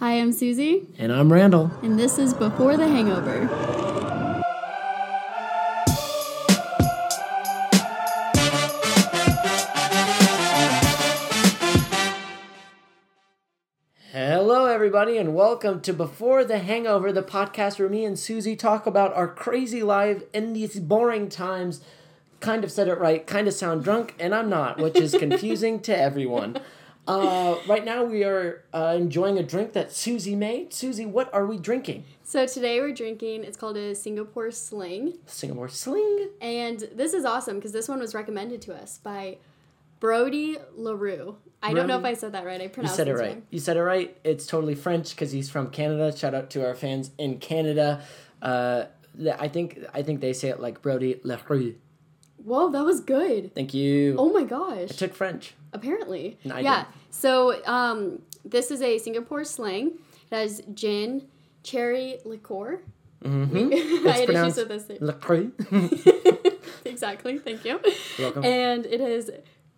Hi, I'm Susi, And I'm Randall. and this is Before the Hangover. Hello, everybody, and welcome to Before the Hangover, the podcast where me and Susi talk about our crazy life in these boring times. Kind of said it right, kind of sound drunk, and I'm not, which is confusing to everyone. Uh, right now, we are uh, enjoying a drink that Susi made. Susi, what are we drinking? So today we're drinking, it's called a Singapore Sling. Singapore Sling. And this is awesome because this one was recommended to us by Brody LaRue. I don't know if I said that right. I pronounced. You pronounced said it right. You said it right. It's totally French because he's from Canada. Shout out to our fans in Canada. Uh, I think I think they say it like Brody Larue. Whoa, that was good. Thank you. Oh my gosh. I took French. Apparently. Yeah. didn't. So um, this is a Singapore Sling. It has gin, cherry liqueur. Mm-hmm. I had issues with this. Larue. exactly. Thank you. You're welcome. And it is,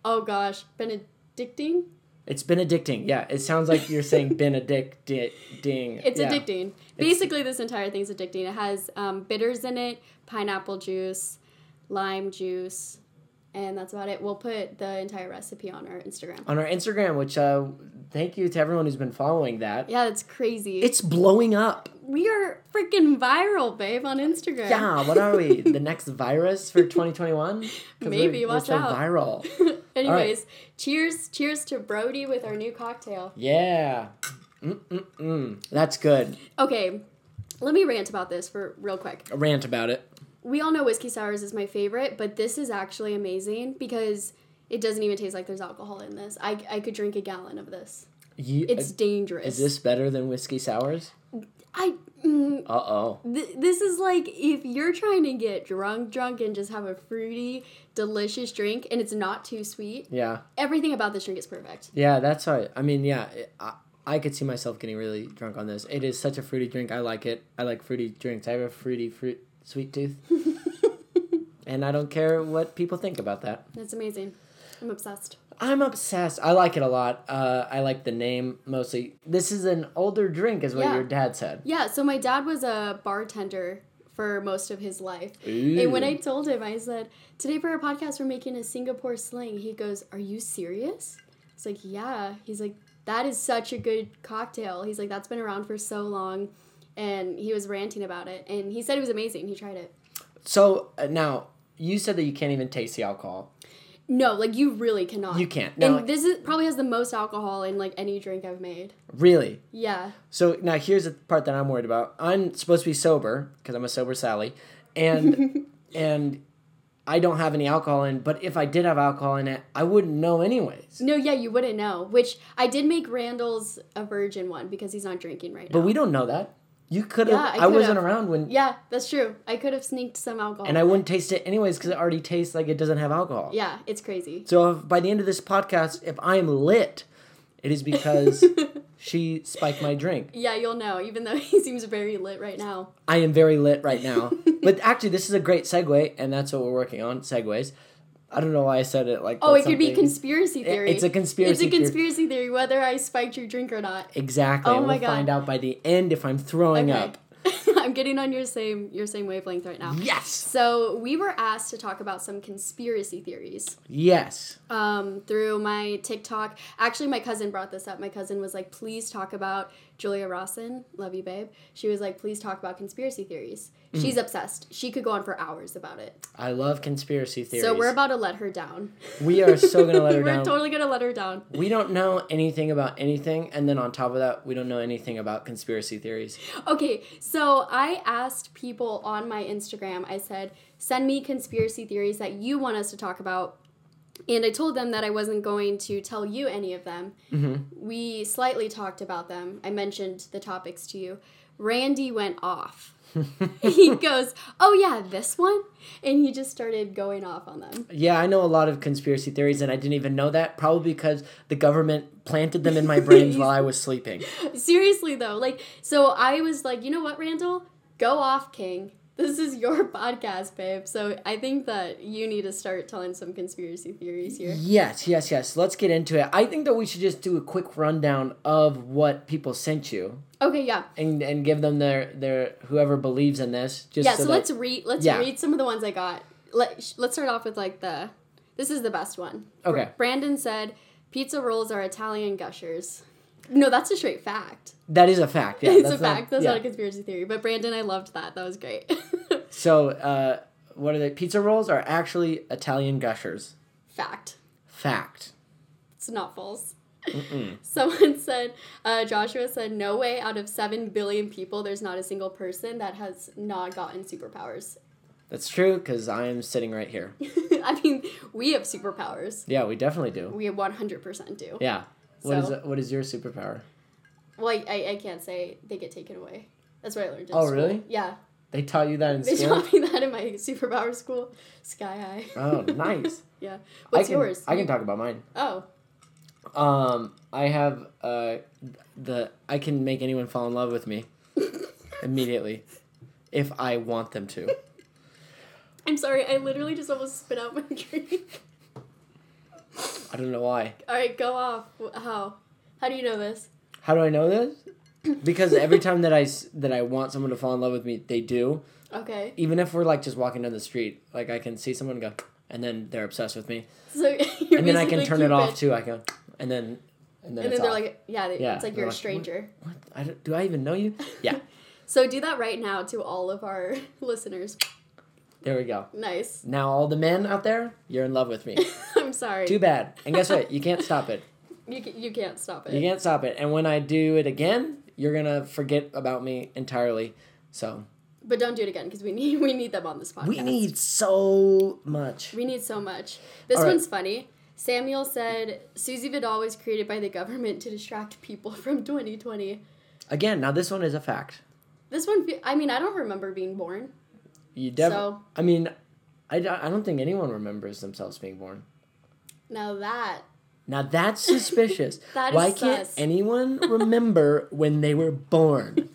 oh gosh, Benedictine. It's Benedictine. Yeah, it sounds like you're saying Benedict di- ding. It's yeah. addicting. Basically, this entire thing's addicting. It has um, bitters in it, pineapple juice, lime juice, and that's about it. We'll put the entire recipe on our Instagram. On our Instagram, which uh, thank you to everyone who's been following that. Yeah, that's crazy. It's blowing up. we are freaking viral, babe, on Instagram. Yeah, what are we? the next virus for 2021? Maybe, we're, we're watch so out. viral. Anyways, cheers, cheers to Brody with our new cocktail. Yeah. Mm-mm-mm. That's good. Okay, let me rant about this for real quick. A rant about it. We all know whiskey sours is my favorite, but this is actually amazing because it doesn't even taste like there's alcohol in this. I, I could drink a gallon of this. You, It's dangerous. is this better than whiskey sours? I mm, Uh oh. th- this is like if you're trying to get drunk, drunk, and just have a fruity, delicious drink, and it's not too sweet. Yeah. Everything about this drink is perfect. Yeah, that's right. I mean, yeah, it, I, I could see myself getting really drunk on this. It is such a fruity drink. I like it. I like fruity drinks. I have a fruity fruit sweet tooth, and I don't care what people think about that. It's amazing. I'm obsessed. I'm obsessed. I like it a lot. Uh, I like the name mostly. This is an older drink, is what Yeah. your dad said. Yeah. So my dad was a bartender for most of his life. And when I told him, I said, Today for our podcast, we're making a Singapore sling. He goes, Are you serious? It's like, Yeah. He's like, That is such a good cocktail. He's like, That's been around for so long. And he was ranting about it. And he said it was amazing. He tried it. So uh, now you said that you can't even taste the alcohol. No, like you really cannot. You can't. No, and this is probably has the most alcohol in like any drink I've made. really. Yeah. So now here's the part that I'm worried about. I'm supposed to be sober because I'm a sober Sally, and and I don't have any alcohol in. But if I did have alcohol in it, I wouldn't know anyways. No, yeah, you wouldn't know. Which I did make Randall's a virgin one because he's not drinking right now. But we don't know that. You could have. Yeah, I I, wasn't around when, Yeah, that's true. I could have sneaked some alcohol. and I wouldn't taste it anyways because it already tastes like it doesn't have alcohol. Yeah, it's crazy. So if, by the end of this podcast, if I am lit, it is because she spiked my drink. Yeah, you'll know, even though he seems very lit right now. I am very lit right now. but actually, this is a great segue, and that's what we're working on segues. I don't know why I said it like. Oh, it could be conspiracy theory. It's a conspiracy. It's a theory. conspiracy theory whether I spiked your drink or not. Exactly. Oh and my we'll God. find out by the end if I'm throwing Okay. up. I'm getting on your same your same wavelength right now. Yes. So we were asked to talk about some conspiracy theories Yes. um, through my TikTok. Actually, my cousin brought this up. My cousin was like, "Please talk about Julia Rawson. Love you, babe." She was like, "Please talk about conspiracy theories." Mm. She's obsessed. She could go on for hours about it. I love conspiracy theories. So we're about to let her down. we are so gonna let her down. we're totally gonna let her down. we don't know anything about anything, and then on top of that, we don't know anything about conspiracy theories. Okay, so I asked people on my Instagram, I said, send me conspiracy theories that you want us to talk about. And I told them that I wasn't going to tell you any of them. We slightly talked about them. I mentioned the topics to you. Randy went off. he goes, Oh, yeah, this one? And he just started going off on them. Yeah, I know a lot of conspiracy theories, and I didn't even know that. Probably because the government planted them in my brains while I was sleeping. Seriously, though. Like, so I was like, You know what, Randall? Go off, King. This is your podcast, babe. So I think that you need to start telling some conspiracy theories here. Yes, yes, yes. Let's get into it. I think that we should just do a quick rundown of what people sent you Okay, yeah. and and give them their their whoever believes in this. Just yeah, so, so, that- let's read let's Yeah. read some of the ones I got. Let Let's start off with like the this is the best one. Okay. Brandon said pizza rolls are Italian gushers. No, that's a straight fact. That is a fact. Yeah, it's a that's not- fact. That's yeah. not a conspiracy theory. But Brandon, I loved that. That was great. So, uh, what are they? Pizza rolls are actually Italian gushers. fact. Fact. It's not false. Someone said, uh, Joshua said, no way out of 7 billion people, there's not a single person that has not gotten superpowers. That's true because I am sitting right here. I mean, we have superpowers. Yeah, we definitely do. We 100% do. Yeah. What is So- it, what is your superpower? Well, I, I, I can't say they get taken away. That's what I learned Oh, school. really? Yeah. They taught you that in They school. taught me that in my superpower school, Sky High. Oh, nice. Yeah. What's I can, yours? I can talk about mine. Oh, Um, I have uh, the I can make anyone fall in love with me immediately if I want them to. I'm sorry. I literally just almost spit out my drink. I don't know why. All right, go off. How? How do you know this? How do I know this? Because every time that I that I want someone to fall in love with me, they do. Okay. Even if we're like just walking down the street, like I can see someone go, and then they're obsessed with me, So you're and then I can turn it off too. I go, and then and then And it's then they're off. like, yeah, they, Yeah, it's like you're a stranger. what? I don't, do I even know you? Yeah, So do that right now to all of our listeners. there we go. Nice. Now all the men out there, you're in love with me. I'm sorry. Too bad. And guess what? You can't stop it. You, you can't stop it. You can't stop it. And when I do it again, you're gonna forget about me entirely. So But don't do it again because we need we need them on this podcast. we need so much. we need so much. This right. one's funny. Samuel said Susi Vidal was created by the government to distract people from 2020. Again, now this one is a fact. This one, I mean, I don't remember being born. You def- So- I mean, I don't think anyone remembers themselves being born. Now that Now that's suspicious. That is Why can't sus. anyone remember when they were born?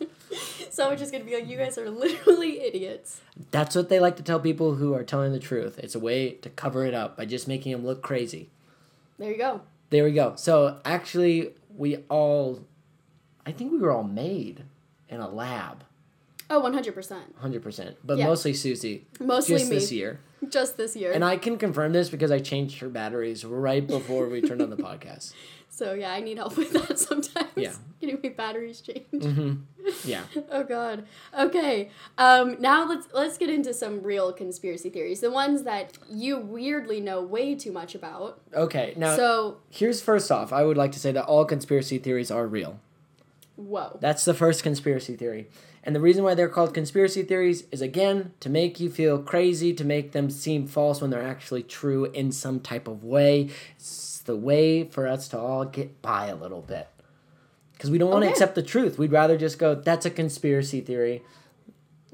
so we're just gonna be like, you guys are literally idiots. That's what they like to tell people who are telling the truth. It's a way to cover it up by just making them look crazy. There you go. There we go. So actually, we all, I think we were all made in a lab, Oh, 100%. hundred percent. But Yeah. mostly Susi, Mostly just me. this year. Just this year. And I can confirm this because I changed her batteries right before we turned on the podcast. so yeah, I need help with that sometimes. Yeah. Getting my batteries changed. hmm Yeah. Oh god. Okay. Um now let's let's get into some real conspiracy theories. The ones that you weirdly know way too much about. Okay. Now, so, here's first off, I would like to say that all conspiracy theories are real. whoa. That's the first conspiracy theory. And the reason why they're called conspiracy theories is again to make you feel crazy, to make them seem false when they're actually true in some type of way. It's the way for us to all get by a little bit. Because we don't want to Okay. accept the truth. We'd rather just go, that's a conspiracy theory.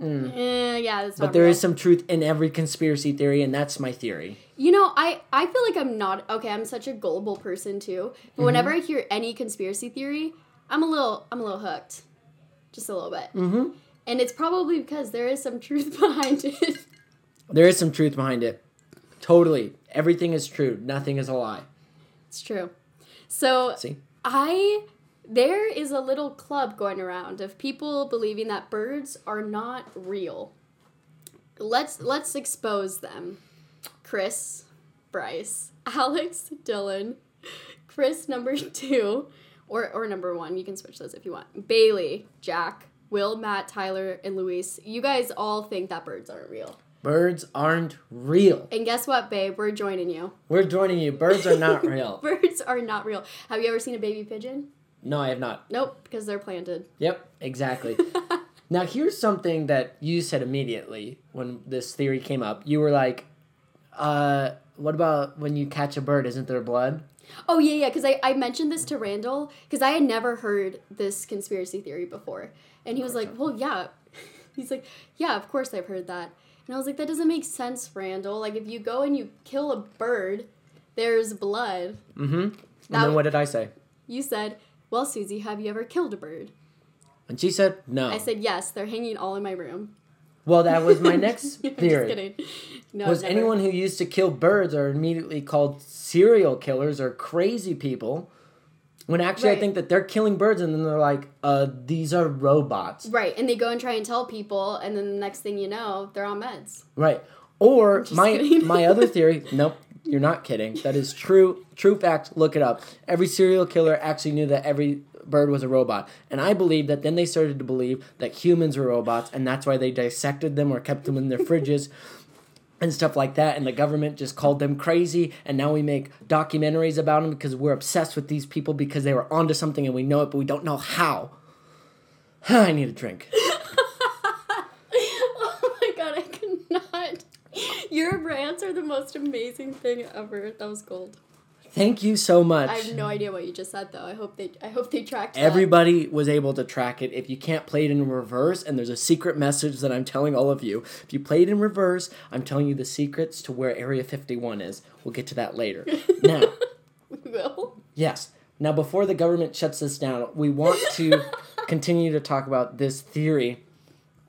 Eh, yeah, that's not But there is some truth in every conspiracy theory, and that's my theory. You know, I I feel like I'm not okay. I'm such a gullible person too. But whenever Mm-hmm. I hear any conspiracy theory, I'm a little I'm a little hooked, just a little bit. Mm-hmm. And it's probably because there is some truth behind it. There is some truth behind it. Totally. Everything is true. Nothing is a lie. it's true. So See? I there is a little club going around of people believing that birds are not real. Let's let's expose them. Chris, Bryce, Alex, Dylan, Chris number 2 or or number 1, you can switch those if you want. Bailey, Jack, Will, Matt, Tyler, and Luis. You guys all think that birds aren't real. Birds aren't real. And guess what, babe? We're joining you. We're joining you. Birds are not real. Birds are not real. Have you ever seen a baby pigeon? No, I have not. Nope, because they're planted. Yep, exactly. now, here's something that you said immediately when this theory came up. You were like, uh, what about when you catch a bird? Isn't there blood? Oh yeah, yeah. Because I, I mentioned this to Randall because I had never heard this conspiracy theory before, and he was like, "Well, yeah." He's like, "Yeah, of course I've heard that." And I was like, "That doesn't make sense, Randall. Like, if you go and you kill a bird, there's blood." Mm hmm. And That- then what did I say? You said, "Well, Susi, have you ever killed a bird?" And she said, no. I said, "Yes, they're hanging all in my room." Well, that was my next theory. kidding. No, was never. anyone who used to kill birds are immediately called serial killers or crazy people. When actually, I think that they're killing birds, and then they're like, uh, "These are robots." Right, and they go and try and tell people, and then the next thing you know, they're on meds. Right. Or my kidding. my other theory, nope, you're not kidding. That is true true fact. Look it up. Every serial killer actually knew that every bird was a robot. And I believe that then they started to believe that humans were robots and that's why they dissected them or kept them in their fridges and stuff like that and the government just called them crazy and now we make documentaries about them because we're obsessed with these people because they were onto something and we know it but we don't know how. I need a drink. oh my god, I could not. Your rants are the most amazing thing ever. That was gold. Thank you so much. I have no idea what you just said though. I hope they I hope they tracked that. Everybody was able to track it. If you can't play it in reverse, and there's a secret message that I'm telling all of you. If you play it in reverse, I'm telling you the secrets to where Area 51 is. We'll get to that later. now, We will. yes. Now, before the government shuts this down, we want to continue to talk about this theory.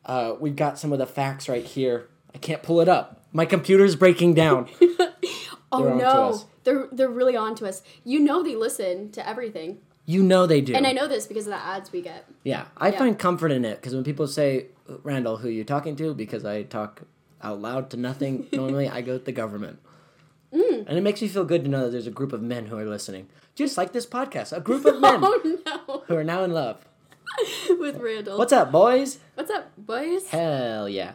Uh, we've got some of the facts right here. I can't pull it up. My computer's breaking down. Oh no. They're they're really on to us. You know they listen to everything. You know they do. And I know this because of the ads we get. Yeah, I Yeah. find comfort in it because when people say, Randall, who you talking to? Because I talk out loud to nothing normally, I go with the government. Mm. And it makes me feel good to know that there's a group of men who are listening. Just like this podcast, a group of men Oh no. who are now in love. With Randall. What's up, boys? What's up, boys? Hell yeah.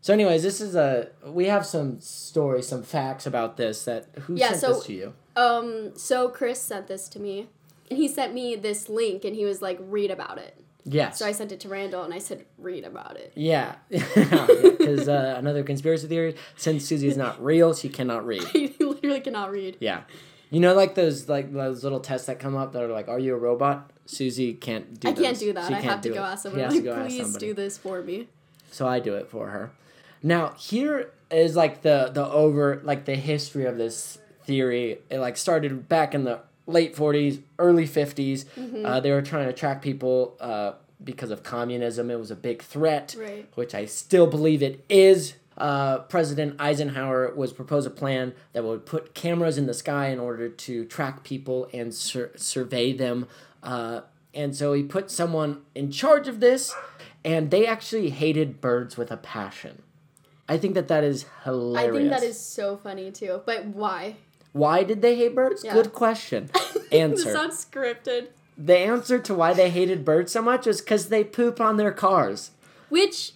So, anyways, this is a. We have some stories, some facts about this that. Who Yeah, sent so- this to you? Um, so Chris sent this to me. And he sent me this link and he was like, read about it. Yes. So I sent it to Randall and I said, read about it. yeah. Because uh, another conspiracy theory since Susi is not real, she cannot read. he literally cannot read. Yeah. You know, like those like those little tests that come up that are like, "Are you a robot?" Susi can't do. I can't do that. She I have to go it. ask someone. like, to go ask please do this for me. So I do it for her. Now here is like the the over like the history of this theory. It like started back in the late forties, early 50s Mm-hmm. Uh, they were trying to track people uh, because of communism. It was a big threat, Right. which I still believe it is. Uh, President Eisenhower was proposed a plan that would put cameras in the sky in order to track people and sur- survey them. Uh, and so he put someone in charge of this, and they actually hated birds with a passion. I think that that is hilarious. I think that is so funny too. But why? Why did they hate birds? Yeah. Good question. this Answer. sounds scripted. the answer to why they hated birds so much is because they poop on their cars. Which,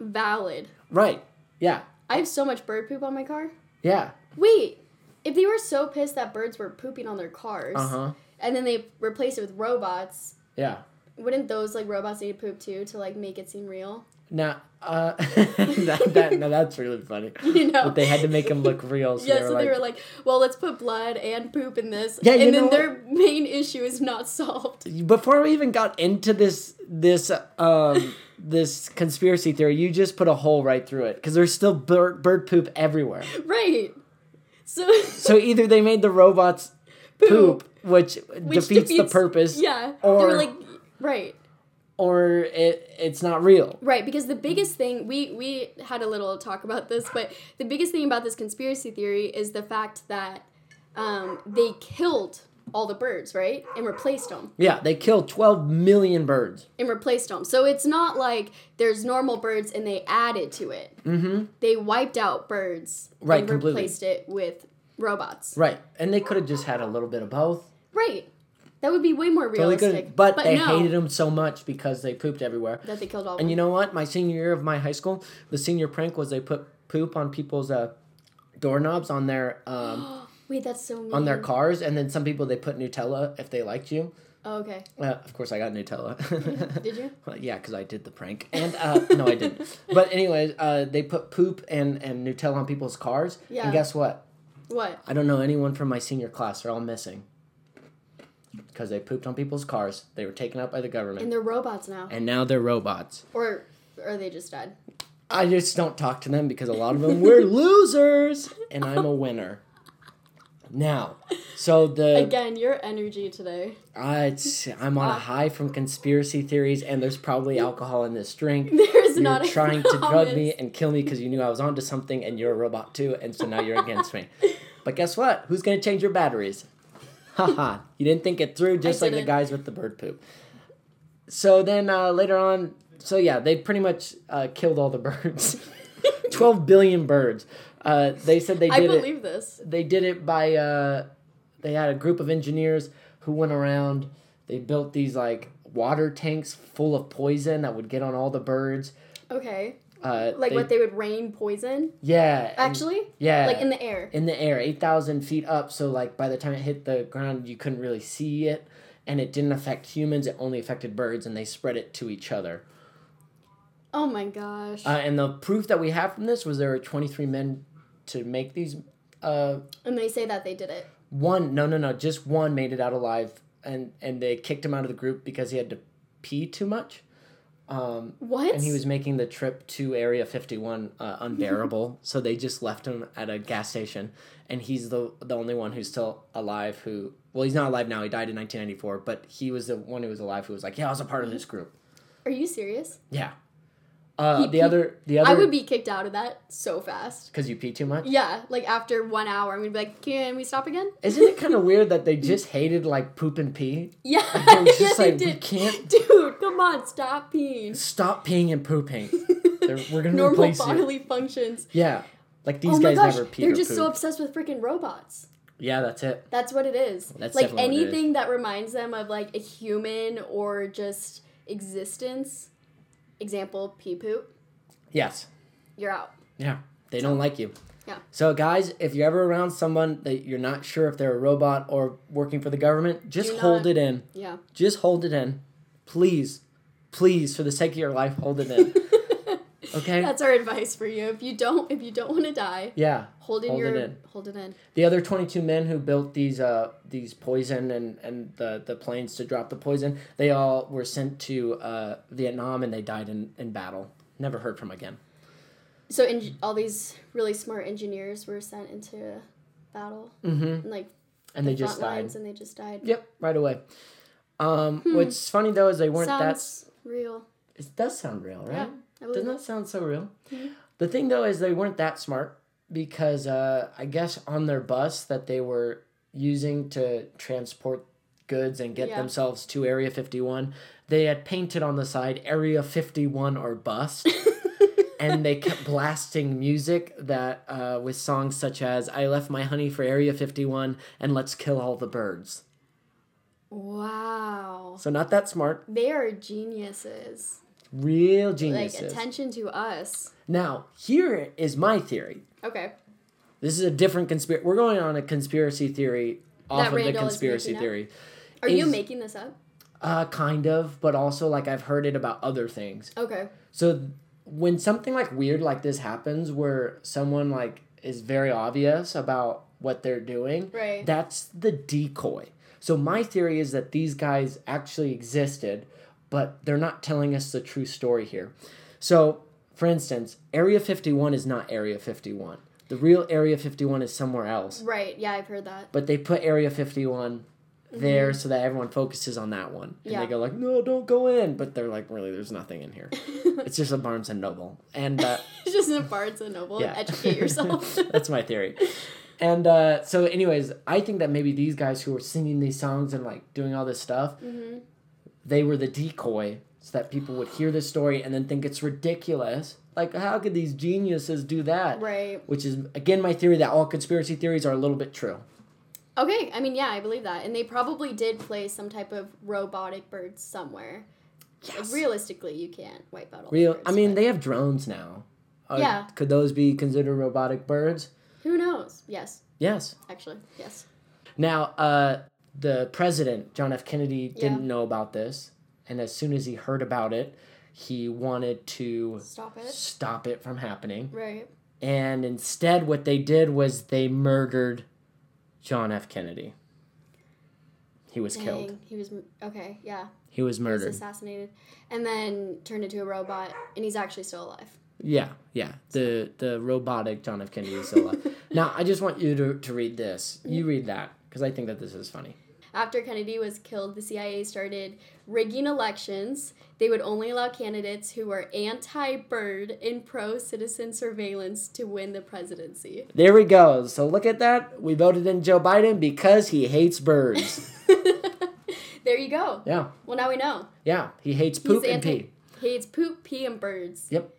valid. Right. Yeah. I have so much bird poop on my car. Yeah. Wait, if they were so pissed that birds were pooping on their cars, Uh huh. and then they replaced it with robots, Yeah. wouldn't those like robots need to poop too to like make it seem real? Now, uh, that, that, no, that's really funny. You know. But they had to make them look real. So yeah, they so like, they were like, well, let's put blood and poop in this. Yeah, you and then what? their main issue is not solved. before we even got into this this um this conspiracy theory, you just put a hole right through it because there's still bird bird poop everywhere. Right. So, So either they made the robots poop, which, which defeats, the purpose, Yeah. or- they were like, right. Or it it's not real. Right, because the biggest thing we we had a little talk about this, but the biggest thing about this conspiracy theory is the fact that um, they killed all the birds, right, and replaced them, Yeah, they killed 12 million birds. and replaced them. So it's not like there's normal birds and they added to it. Mm-hmm. They wiped out birds Right, and completely. replaced it with robots. Right, and they could have just had a little bit of both. Right, that would be way more Totally realistic. could, but, they no, hated them so much because they pooped everywhere. that they killed all. And them. you know what? My senior year of my high school, the senior prank was they put poop on people's uh, doorknobs on their um, Wait, that's so mean. on their cars, and then some people they put Nutella if they liked you. Oh, okay. Uh, of course, I got Nutella. Did you? Well, yeah, because I did the prank, and uh, no, I didn't. But anyways, uh, they put poop and and Nutella on people's cars, Yeah. and guess what? What? I don't know anyone from my senior class. They're all missing because they pooped on people's cars. They were taken out by the government, And they're robots now, and now they're robots. or are they just dead? I just don't talk to them because a lot of them were losers, and I'm a winner. Now, so the Again, your energy today. uh, it's, I'm on a high from conspiracy theories, and there's probably alcohol in this drink. There's You're not a trying to drug me and kill me because you knew I was onto something, and you're a robot too, and so now you're against me. But guess what? Who's gonna change your batteries? Haha! you didn't think it through, just like the didn't. guys with the bird poop. So then uh, later on, so yeah, they pretty much uh, killed all the birds. Twelve billion birds. Uh, they said they I did it believe this. they did it by uh, they had a group of engineers who went around they built these like water tanks full of poison that would get on all the birds Okay. Uh, Like they- what they would rain poison? yeah and- Actually? yeah Like in the air. in the air 8000 feet up so like by the time it hit the ground you couldn't really see it and it didn't affect humans it only affected birds and they spread it to each other Oh my gosh. uh, and the proof that we have from this was there were 23 men to make these uh, and they say that they did it. One, no, no, no, just one made it out alive, and and they kicked him out of the group because he had to pee too much. Um, What? and he was making the trip to Area 51 uh, unbearable, so they just left him at a gas station, and he's the the only one who's still alive. Who, well, he's not alive now. He died in 1994, but he was the one who was alive who was like, yeah, I was a part of this group. Are you serious? Yeah. Uh, the pee- other, the other, I would be kicked out of that so fast. because you pee too much. Yeah, like after one hour, I'm gonna be like, "Can we stop again?" Isn't it kind of weird that they just hated like poop and pee? Yeah, yeah, just they like we did. can't Dude, come on, stop peeing. stop peeing and pooping. We're gonna Normal replace you. bodily functions. Yeah, like these oh my guys gosh, never pee they're just poop. so obsessed with freaking robots. yeah, that's it. That's what it is. That's like definitely what it is. anything that reminds them of like a human or just existence. Example, pee poop. Yes. You're out. Yeah, they don't like you. Yeah. So guys, if you're ever around someone that you're not sure if they're a robot or working for the government, just Do hold not- it in. Yeah. Just hold it in, please, please, for the sake of your life, hold it in. Okay. That's our advice for you. If you don't, if you don't want to die, yeah. hold in Hold your it in. hold it in. The other 22 men who built these uh these poison and and the the planes to drop the poison, they all were sent to uh Vietnam and they died in in battle. Never heard from again. So en- all these really smart engineers were sent into battle Mm-hmm. and like And they just died. lines and they just died. Yep, right away. Um, what's funny though is they weren't that. Real. It does sound real, right? Yeah, Doesn't that sound so real? Mhm. The thing though is they weren't that smart because uh, I guess on their bus that they were using to transport goods and get Yeah. themselves to Area 51, they had painted on the side Area 51 or bust. and they kept blasting music that uh, with songs such as "I left my honey for Area 51" and "Let's kill all the birds." Wow. So not that smart, They are geniuses. Real geniuses. Like attention to us. now here is my theory. Okay. This is a different conspiracy. We're going on a conspiracy theory off That of the Randall is conspiracy theory. Are you making this up? Uh, kind of, but also like I've heard it about other things. Okay. So when something like weird like this happens, where someone like is very obvious about what they're doing, Right. that's the decoy. So my theory is that these guys actually existed, but they're not telling us the true story here. So, for instance, Area 51 is not Area 51. The real Area 51 is somewhere else. Right. Yeah, I've heard that. But they put Area 51 there so that everyone focuses on that one. And Mm-hmm. Yeah. they go like, "No, don't go in." But they're like, "Really, there's nothing in here. it's just a Barnes and Noble." And uh, It's just a Barnes and Noble. Yeah. Educate yourself. That's my theory. And uh, so, anyways, I think that maybe these guys who were singing these songs and like doing all this stuff, hmm they were the decoy so that people would hear this story and then think it's ridiculous. Like, how could these geniuses do that? Right. Which is, again, my theory that all conspiracy theories are a little bit true. Okay. I mean, yeah, I believe that. And they probably did place some type of robotic birds somewhere. Like, realistically, you can't wipe out all Real, birds, I mean, but they have drones now. Are- Yeah. Could those be considered robotic birds? Who knows? Yes. Yes. Actually, yes. Now, uh, the president, John F. Kennedy, didn't know about this. And as soon as he heard about it, he wanted to Stop it. stop it from happening. Right. And instead, what they did was they murdered John F. Kennedy. He was killed. He was okay. Yeah. He was He was murdered. assassinated, and then turned into a robot, and he's actually still alive. Yeah, yeah. The the robotic John F. Kennedy is still alive. now I just want you to, to read this. You mm-hmm. read that because I think that this is funny. After Kennedy was killed, the CIA started rigging elections. They would only allow candidates who were anti bird and pro citizen surveillance to win the presidency. There we go. So look at that. We voted in Joe Biden because he hates birds. there you go. yeah, Well, now we know. yeah. He hates poop and pee. He hates poop, pee, and birds. Yep.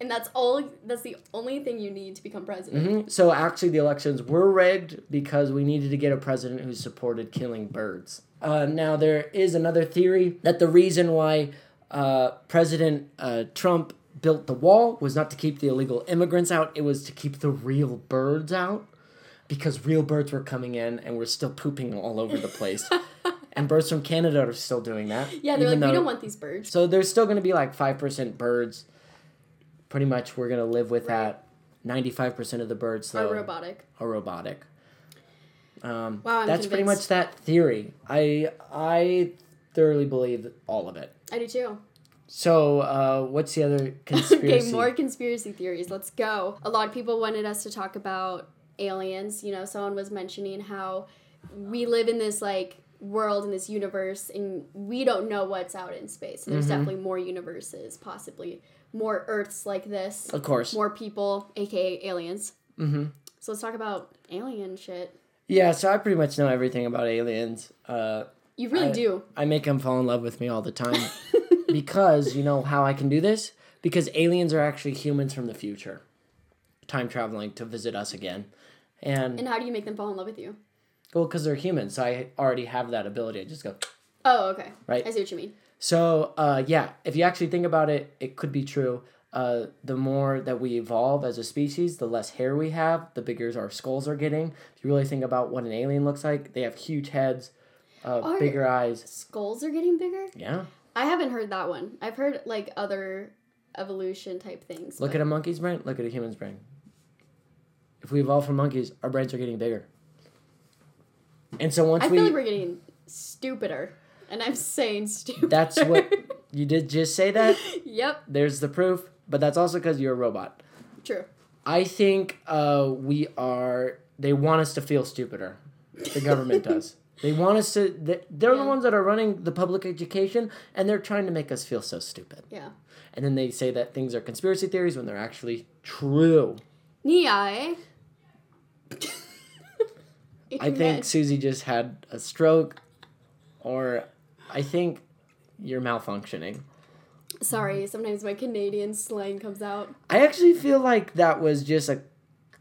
And that's all. That's the only thing you need to become president. hmm So actually, the elections were rigged because we needed to get a president who supported killing birds. Uh, now there is another theory that the reason why uh, President uh, Trump built the wall was not to keep the illegal immigrants out; it was to keep the real birds out, because real birds were coming in and were still pooping all over the place. and birds from Canada are still doing that. Yeah, they're like, we don't want these birds. so there's still going to be like 5% birds. Pretty much we're going to live with Right. that. 95% of the birds though Are robotic. are robotic. Um, Wow, I'm that's pretty much that theory. I I thoroughly believe all of it. I do too. So, uh, what's the other conspiracy? Okay, more conspiracy theories. Let's go. A lot of people wanted us to talk about aliens. You know, someone was mentioning how we live in this like world in this universe and we don't know what's out in space. And there's Mm-hmm. definitely more universes, possibly more Earths like this, of course. more people, aka aliens. hmm So let's talk about alien shit. Yeah, so I pretty much know everything about aliens. Uh, You really I- do. I make them fall in love with me all the time because you know how I can do this? Because aliens are actually humans from the future, time traveling to visit us again. And, And how do you make them fall in love with you? well, because they're humans, so I already have that ability. I just go, Oh, okay. Right. I see what you mean. So, uh, yeah, if you actually think about it, it could be true. Uh, the more that we evolve as a species, the less hair we have, the bigger our skulls are getting. If you really think about what an alien looks like, they have huge heads, uh, bigger eyes. Skulls are getting bigger? Yeah. I haven't heard that one. I've heard like other evolution type things. Look but- at a monkey's brain, look at a human's brain. If we evolve from monkeys, our brains are getting bigger. And so once I we. feel like we're getting stupider. And I'm saying stupid. that's what. You did just say that? yep, There's the proof, but that's also because you're a robot. true. I think uh, we are. They want us to feel stupider. The government does. They want us to. they- They're the ones that are running the public education, and they're trying to make us feel so stupid. Yeah. And then they say that things are conspiracy theories when they're actually true. Niai. I think Susi just had a stroke, or I think you're malfunctioning. Sorry, sometimes my Canadian slang comes out. I actually feel like that was just a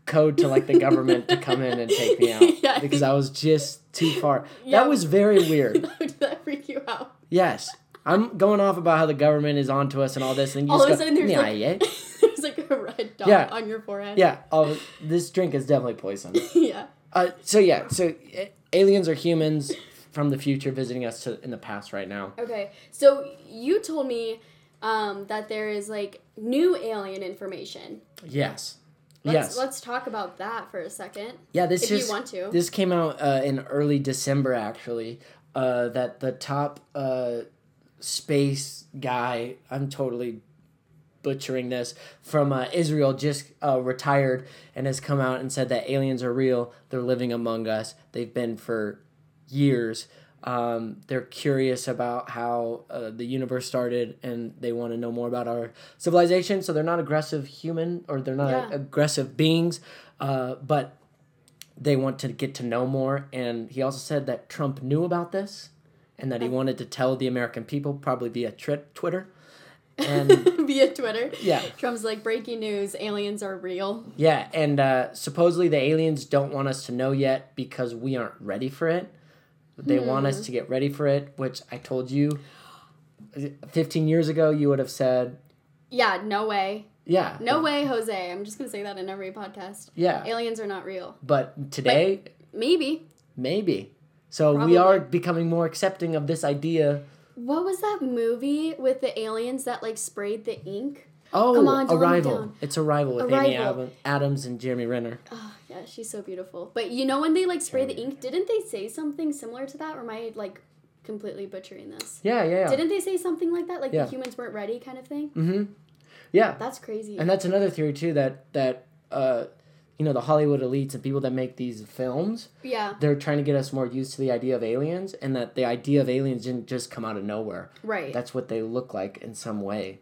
code to like the government to come in and take me out Yeah, because I was just too far. Yeah. That was very weird. Did that freak you out? Yes. I'm going off about how the government is onto us and all this, and you All of just a sudden there's like yeah, there's like a red dot Yeah. on your forehead. yeah. Oh, this drink is definitely poison. yeah. Uh, so yeah, so aliens are humans from the future visiting us to, in the past right now. Okay. So you told me um, that there is like new alien information. Yes. Let's, yes. Let's talk about that for a second. yeah. This if just you want to. this came out uh, in early December actually. Uh, that the top uh, space guy, I'm totally butchering this, from uh, Israel just uh, retired and has come out and said that aliens are real. They're living among us. They've been for years. Um, they're curious about how uh, the universe started and they want to know more about our civilization. So they're not aggressive human or they're not Yeah. aggressive beings, uh, but they want to get to know more. And he also said that Trump knew about this and that he wanted to tell the American people, probably via tri- Twitter. And Via Twitter. yeah, Trump's like breaking news: aliens are real. yeah, and uh, supposedly the aliens don't want us to know yet because we aren't ready for it. They want us hmm. to get ready for it, which I told you 15 years ago, you would have said, Yeah, no way. yeah. No way, Jose. I'm just gonna say that in every podcast. Yeah. Aliens are not real. But today, Maybe. maybe. So we are becoming more accepting of this idea. What was that movie with the aliens that like sprayed the ink? Oh, Come on, Arrival. It's Arrival with Amy Arrival. Adam- Adams and Jeremy Renner. Oh, yeah, she's so beautiful. But you know when they like spray the ink, didn't they say something similar to that? Or am I like completely butchering this? Yeah, yeah, yeah. Didn't they say something like that? Like Yeah. the humans weren't ready kind of thing? Mm-hmm. Yeah, That's crazy. and that's another theory too that that uh, you know the Hollywood elites and people that make these films yeah, they're trying to get us more used to the idea of aliens and that the idea of aliens didn't just come out of nowhere. right. That's what they look like in some way.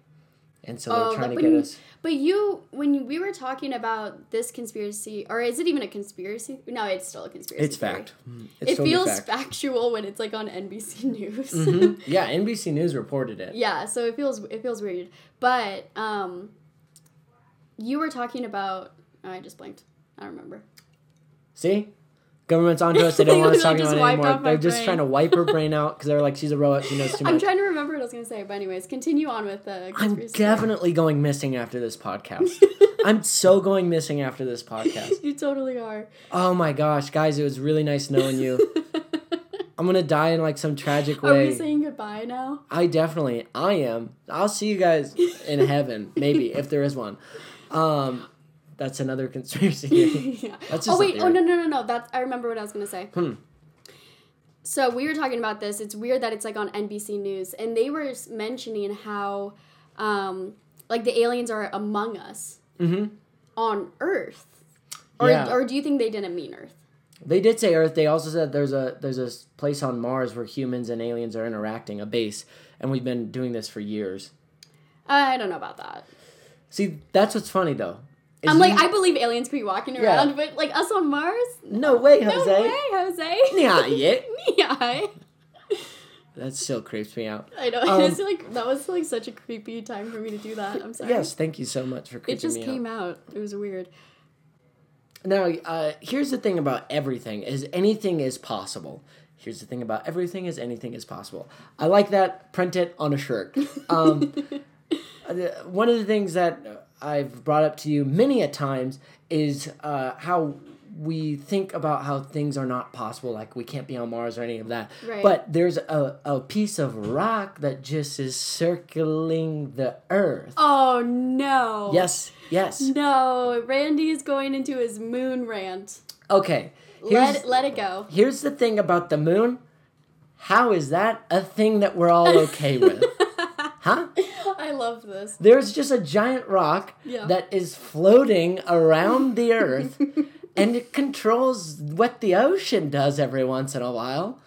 And so Oh, they're trying to get when- us But you, when we were talking about this conspiracy, or is it even a conspiracy? No, it's still a conspiracy. it's theory. fact. Mm, It's It totally feels fact. factual when it's like on NBC News. Mhm. Yeah, NBC News reported it. yeah, so it feels it feels weird. But um, you were talking about. Oh, I just blanked. I don't remember. See? Government's onto us. They don't want us talking about it anymore. They're just brain. trying to wipe her brain out because they're like, she's a robot. She knows too much. I'm trying to remember what I was gonna say, but anyways, continue on with the I'm definitely going missing after this podcast. I'm so going missing after this podcast. you totally are. Oh my gosh, guys, it was really nice knowing you. I'm gonna die in like some tragic way. Are we saying goodbye now? I definitely, I am. I'll see you guys in heaven, maybe if there is one. Um, that's another conspiracy theory. yeah. That's Oh just a wait! Oh no no no no! That's I remember what I was gonna say. Hmm. So we were talking about this. It's weird that it's like on NBC News, and they were mentioning how, um, like the aliens are among us Mm-hmm. on Earth, or Yeah. or do you think they didn't mean Earth? They did say Earth. They also said there's a there's a place on Mars where humans and aliens are interacting, a base, and we've been doing this for years. I don't know about that. See, that's what's funny though. I'm like, I believe aliens could be walking Yeah. around, but like us on Mars, no way, no Jose. way, Jose. Not yet. yeah. That still creeps me out. I know. Um, it's like that was like such a creepy time for me to do that. I'm sorry. Yes, thank you so much for creeping It just me came out. out. It was weird. Now, uh, here's the thing about everything: is anything is possible. Here's the thing about everything: is anything is possible. I like that. Print it on a shirt. Um, uh, one of the things that I've brought up to you many a times is uh, how we think about how things are not possible, like we can't be on Mars or any of that. Right. But there's a, a piece of rock that just is circling the Earth. Oh no. Yes, yes. No, Randy is going into his moon rant. Okay. Let let it go. here's the thing about the moon. How is that a thing that we're all okay with? huh? I love this. There's just a giant rock Yeah. that is floating around the earth and it controls what the ocean does every once in a while.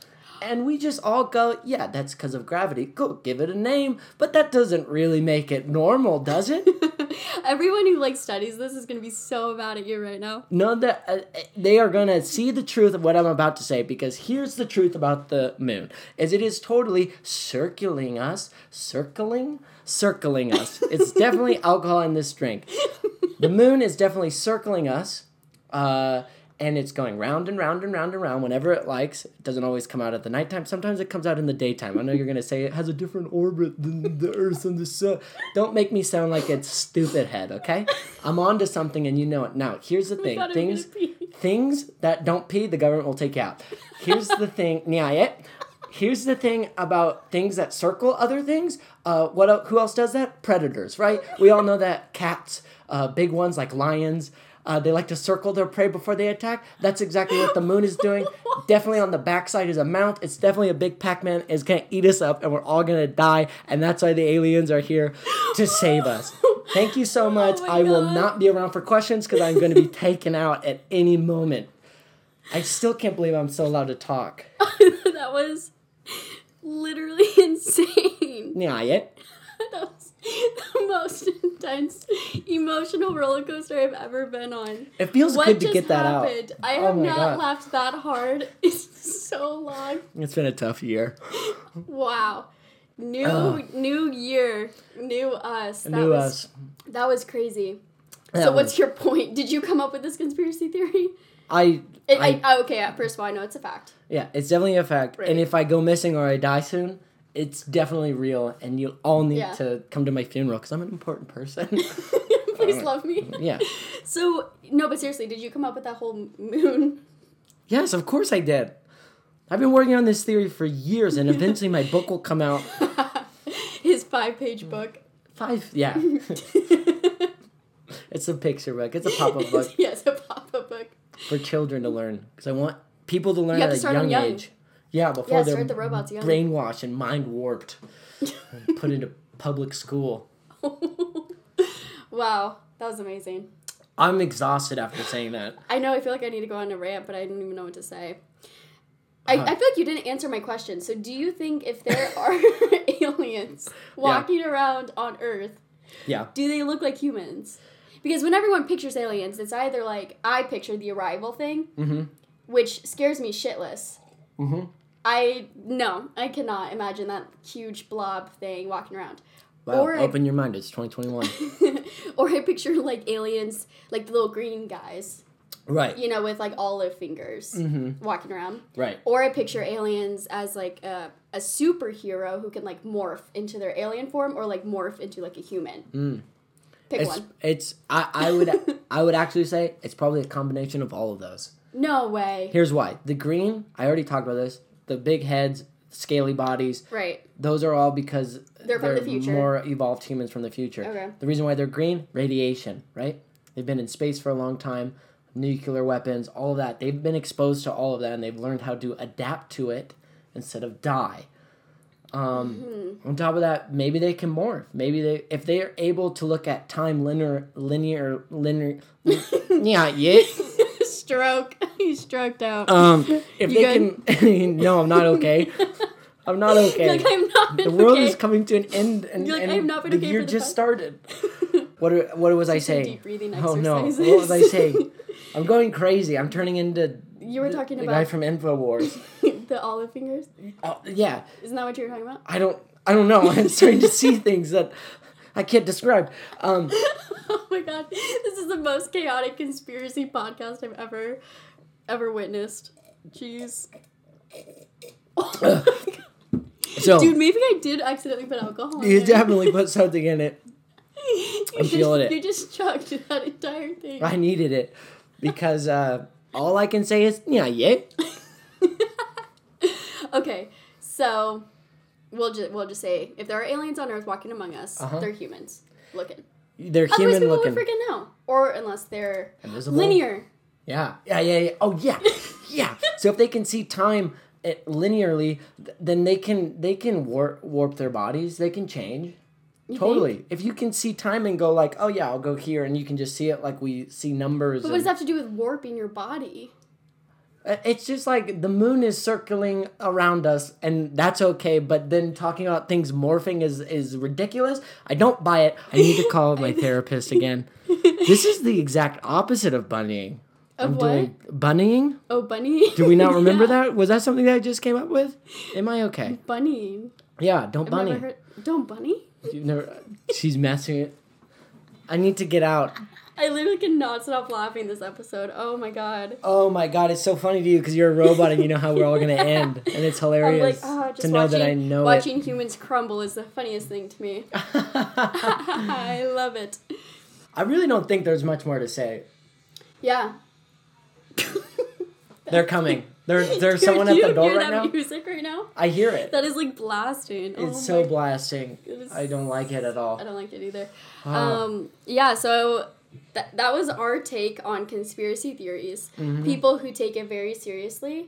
And we just all go, yeah, that's because of gravity. Go give it a name. But that doesn't really make it normal, does it? Everyone who like studies this is gonna be so mad at you right now. No, that uh, they are gonna see the truth of what I'm about to say because here's the truth about the moon: is it is totally circling us, circling, circling us. It's definitely alcohol in this drink. The moon is definitely circling us, uh, and it's going round and round and round and round whenever it likes. It doesn't always come out at the nighttime. Sometimes it comes out in the daytime. I know you're gonna say it has a different orbit than the Earth and the Sun. Don't make me sound like it's stupid head, okay? I'm on to something and you know it. Now, here's the thing. Things things that don't pee, the government will take you out. Here's the thing, Nyayet. Here's the thing about things that circle other things. Uh, what? Who else does that? Predators, right? We all know that cats, uh, big ones like lions, uh, they like to circle their prey before they attack. That's exactly what the moon is doing. definitely on the backside is a mount. It's definitely a big Pac-Man. is gonna eat us up, and we're all gonna die. And that's why the aliens are here to save us. Thank you so much. Oh I will not be around for questions because I'm going to be taken out at any moment. I still can't believe I'm still allowed to talk. that was literally insane. Yeah, yet. That was the most intense emotional roller coaster I've ever been on. It feels what good to get that happened? out. I Oh have my not God. laughed that hard in so long. It's been a tough year. Wow. New Ugh. new year, new us. That Knew was us. that was crazy. That so what's your point? Did you come up with this conspiracy theory? I, It, I, I, oh, okay, first of all, I know it's a fact. yeah, it's definitely a fact. Right. And if I go missing or I die soon, it's definitely real. And you all need Yeah. to come to my funeral because I'm an important person. Please love me. yeah. So no, but seriously, did you come up with that whole moon? Yes, of course I did. I've been working on this theory for years, and eventually my book will come out. His five-page mm. book. Five, yeah. it's a picture book. It's a pop-up book. yes, a pop-up book. for children to learn because I want people to learn You have at to a young, young. age. Yeah, before Yeah, they're the robots young. brainwashed and mind warped, and put into public school. Wow, that was amazing. I'm exhausted after saying that. I know. I feel like I need to go on a rant, but I didn't even know what to say. I, Uh. I feel like you didn't answer my question. So, do you think if there are aliens walking around on Earth, Yeah. do they look like humans? Because when everyone pictures aliens, it's either like I picture the arrival thing, Mm-hmm. which scares me shitless. Mm-hmm. I no, I cannot imagine that huge blob thing walking around. Wow. Or I- open your mind. It's 2021. or I picture like aliens, like the little green guys, right. you know, with like olive fingers Mm-hmm. walking around. Right. Or I picture aliens as like a, a superhero who can like morph into their alien form or like morph into like a human. Mm. Pick It's one. it's I, I would I would actually say it's probably a combination of all of those. No way. Here's why. The green, I already talked about this. The big heads, scaly bodies, Right. those are all because They're from the future. more evolved humans from the future. Okay. The reason why they're green, radiation, right? They've been in space for a long time, nuclear weapons, all of that. They've been exposed to all of that and they've learned how to adapt to it instead of die. Um, Mm-hmm. On top of that, maybe they can morph. Maybe they, if they are able to look at time linear, linear, linear, yeah, yeah. Stroke. you stroked out. Um, if You they can, no, I'm not okay. I'm not okay. Like I'm not. the world okay. is coming to an end, and, You're like, and "I have not been the okay year just past-" started. What what was I saying? Deep breathing Oh no! What was I saying? I'm going crazy. I'm turning into You were the- talking the guy about from Infowars. the olive fingers. oh, yeah, Isn't that what you were talking about? I don't. I don't know. I'm starting to see things that I can't describe. Um, oh my god, this is the most chaotic conspiracy podcast I've ever, ever witnessed. Jeez. so Dude, maybe I did accidentally put alcohol. in you definitely put something in it. You I'm just- feeling it. You just chugged that entire thing. I needed it because uh, all I can say is yeah, yeah. okay, so we'll just we'll just say if there are aliens on Earth walking among us, Uh-huh. they're humans looking. They're Otherwise, human people looking. would freaking know, or unless they're Invisible? linear. Yeah, yeah, yeah, yeah. Oh, yeah, yeah. So if they can see time eh, linearly, then they can they can warp warp their bodies. They can change. You totally. think? If you can see time and go like, oh yeah, I'll go here, and you can just see it like we see numbers. But what does that have to do with warping your body? Uh, It's just like the moon is circling around us, and that's okay. But then talking about things morphing is is ridiculous. I don't buy it. I need to call my therapist again. This is the exact opposite of bunnying. Of I'm what? doing bunnying. Oh, bunny. Do we not remember Yeah. that? Was that something that I just came up with? Am I okay? Bunny. Yeah, don't I've bunny. heard. Don't bunny. You've never. She's messing it. I need to get out. I literally cannot stop laughing this episode. Oh my god. Oh my god, it's so funny to you because you're a robot and you know how we're all gonna end, and it's I'm like, hilarious ah, to know watching, that I know watching humans crumble is the funniest thing to me. I love it. I really don't think there's much more to say. Yeah. They're coming. There, there's Dude, someone at the door right that now. music right now? I hear it. That is like blasting. It's oh so blasting. It is- I don't like it at all. I don't like it either. Oh. Um, yeah, so that, that was our take on conspiracy theories. Mhm. People who take it very seriously.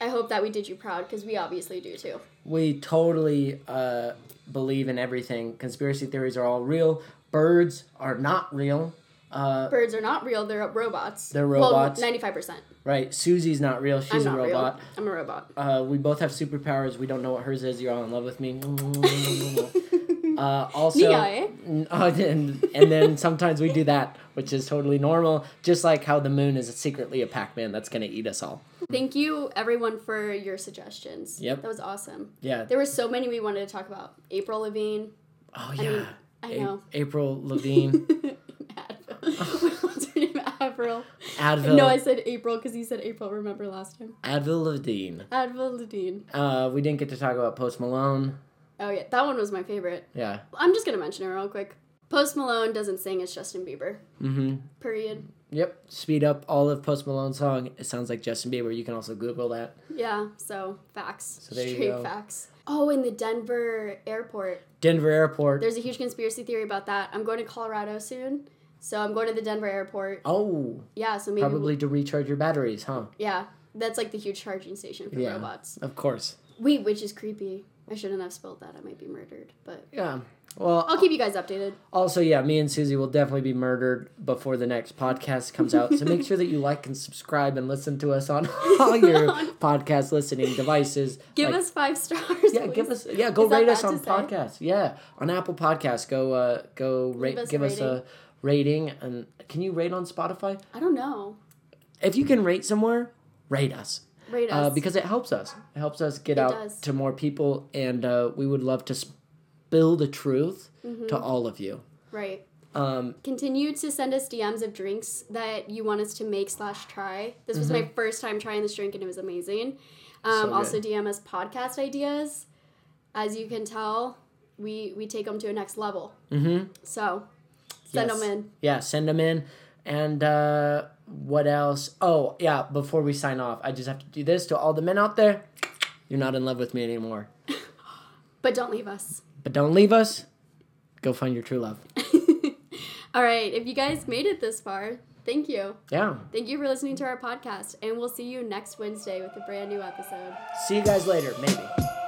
I hope that we did you proud because we obviously do too. We totally uh, believe in everything. Conspiracy theories are all real. Birds are not real. Uh, Birds are not real, they're robots. They're robots. Well, 95%. right. Susi's not real. She's I'm a robot. real. I'm a robot. Uh, we both have superpowers. We don't know what hers is. You're all in love with me. uh, also, uh, and, and then sometimes we do that, which is totally normal. Just like how the moon is secretly a Pac-Man that's gonna eat us all. Thank you, everyone, for your suggestions. Yep. That was awesome. Yeah. There were so many we wanted to talk about. April Lavigne. Oh I yeah. mean, I A- know. April Lavigne, Advil. What's her name? Avril. Advil. No, I said April because you said April. Remember last time? Advil Lavigne. Advil Lavigne. Uh, we didn't get to talk about Post Malone. Oh yeah, that one was my favorite. Yeah. I'm just gonna mention it real quick. Post Malone doesn't sing as Justin Bieber. Mm-hmm. Period. Yep. Speed up all of Post Malone's song. It sounds like Justin Bieber. You can also Google that. Yeah. So facts. So there you Straight go. facts. Oh, in the Denver airport. Denver Airport. There's a huge conspiracy theory about that. I'm going to Colorado soon, so I'm going to the Denver airport. oh, Yeah. So maybe. probably to recharge your batteries, huh? Yeah. That's like the huge charging station for Yeah. robots. Of course. Wait, which is creepy. I shouldn't have spelled that. I might be murdered. But Yeah. Well, I'll keep you guys updated. Also, yeah, me and Susi will definitely be murdered before the next podcast comes out. So make sure that you like and subscribe and listen to us on all your podcast listening devices. Give Like, us five stars. yeah, give us yeah, go Is rate us on podcasts. Yeah, on Apple Podcasts, go uh go rate us a give us a rating and can you rate on Spotify? I don't know. If you can rate somewhere, rate us. Rate us. Uh, because it helps us. It helps us get It out does. to more people and uh, we would love to spill the truth Mm-hmm. to all of you. right. Um Continue to send us DMs of drinks that you want us to make slash try. This was my first time trying this drink and it was amazing. Um, Mm-hmm. So also. DM us podcast ideas. As you can tell, we we take them to a next level. mhm. So send Yes. them in. Yeah, send them in. And uh, what else? Oh, yeah, before we sign off, I just have to do this to all the men out there. You're not in love with me anymore. But don't leave us. But don't leave us. Go find your true love. All right. If you guys made it this far, thank you. Yeah. Thank you for listening to our podcast. And we'll see you next Wednesday with a brand new episode. See you guys later, maybe.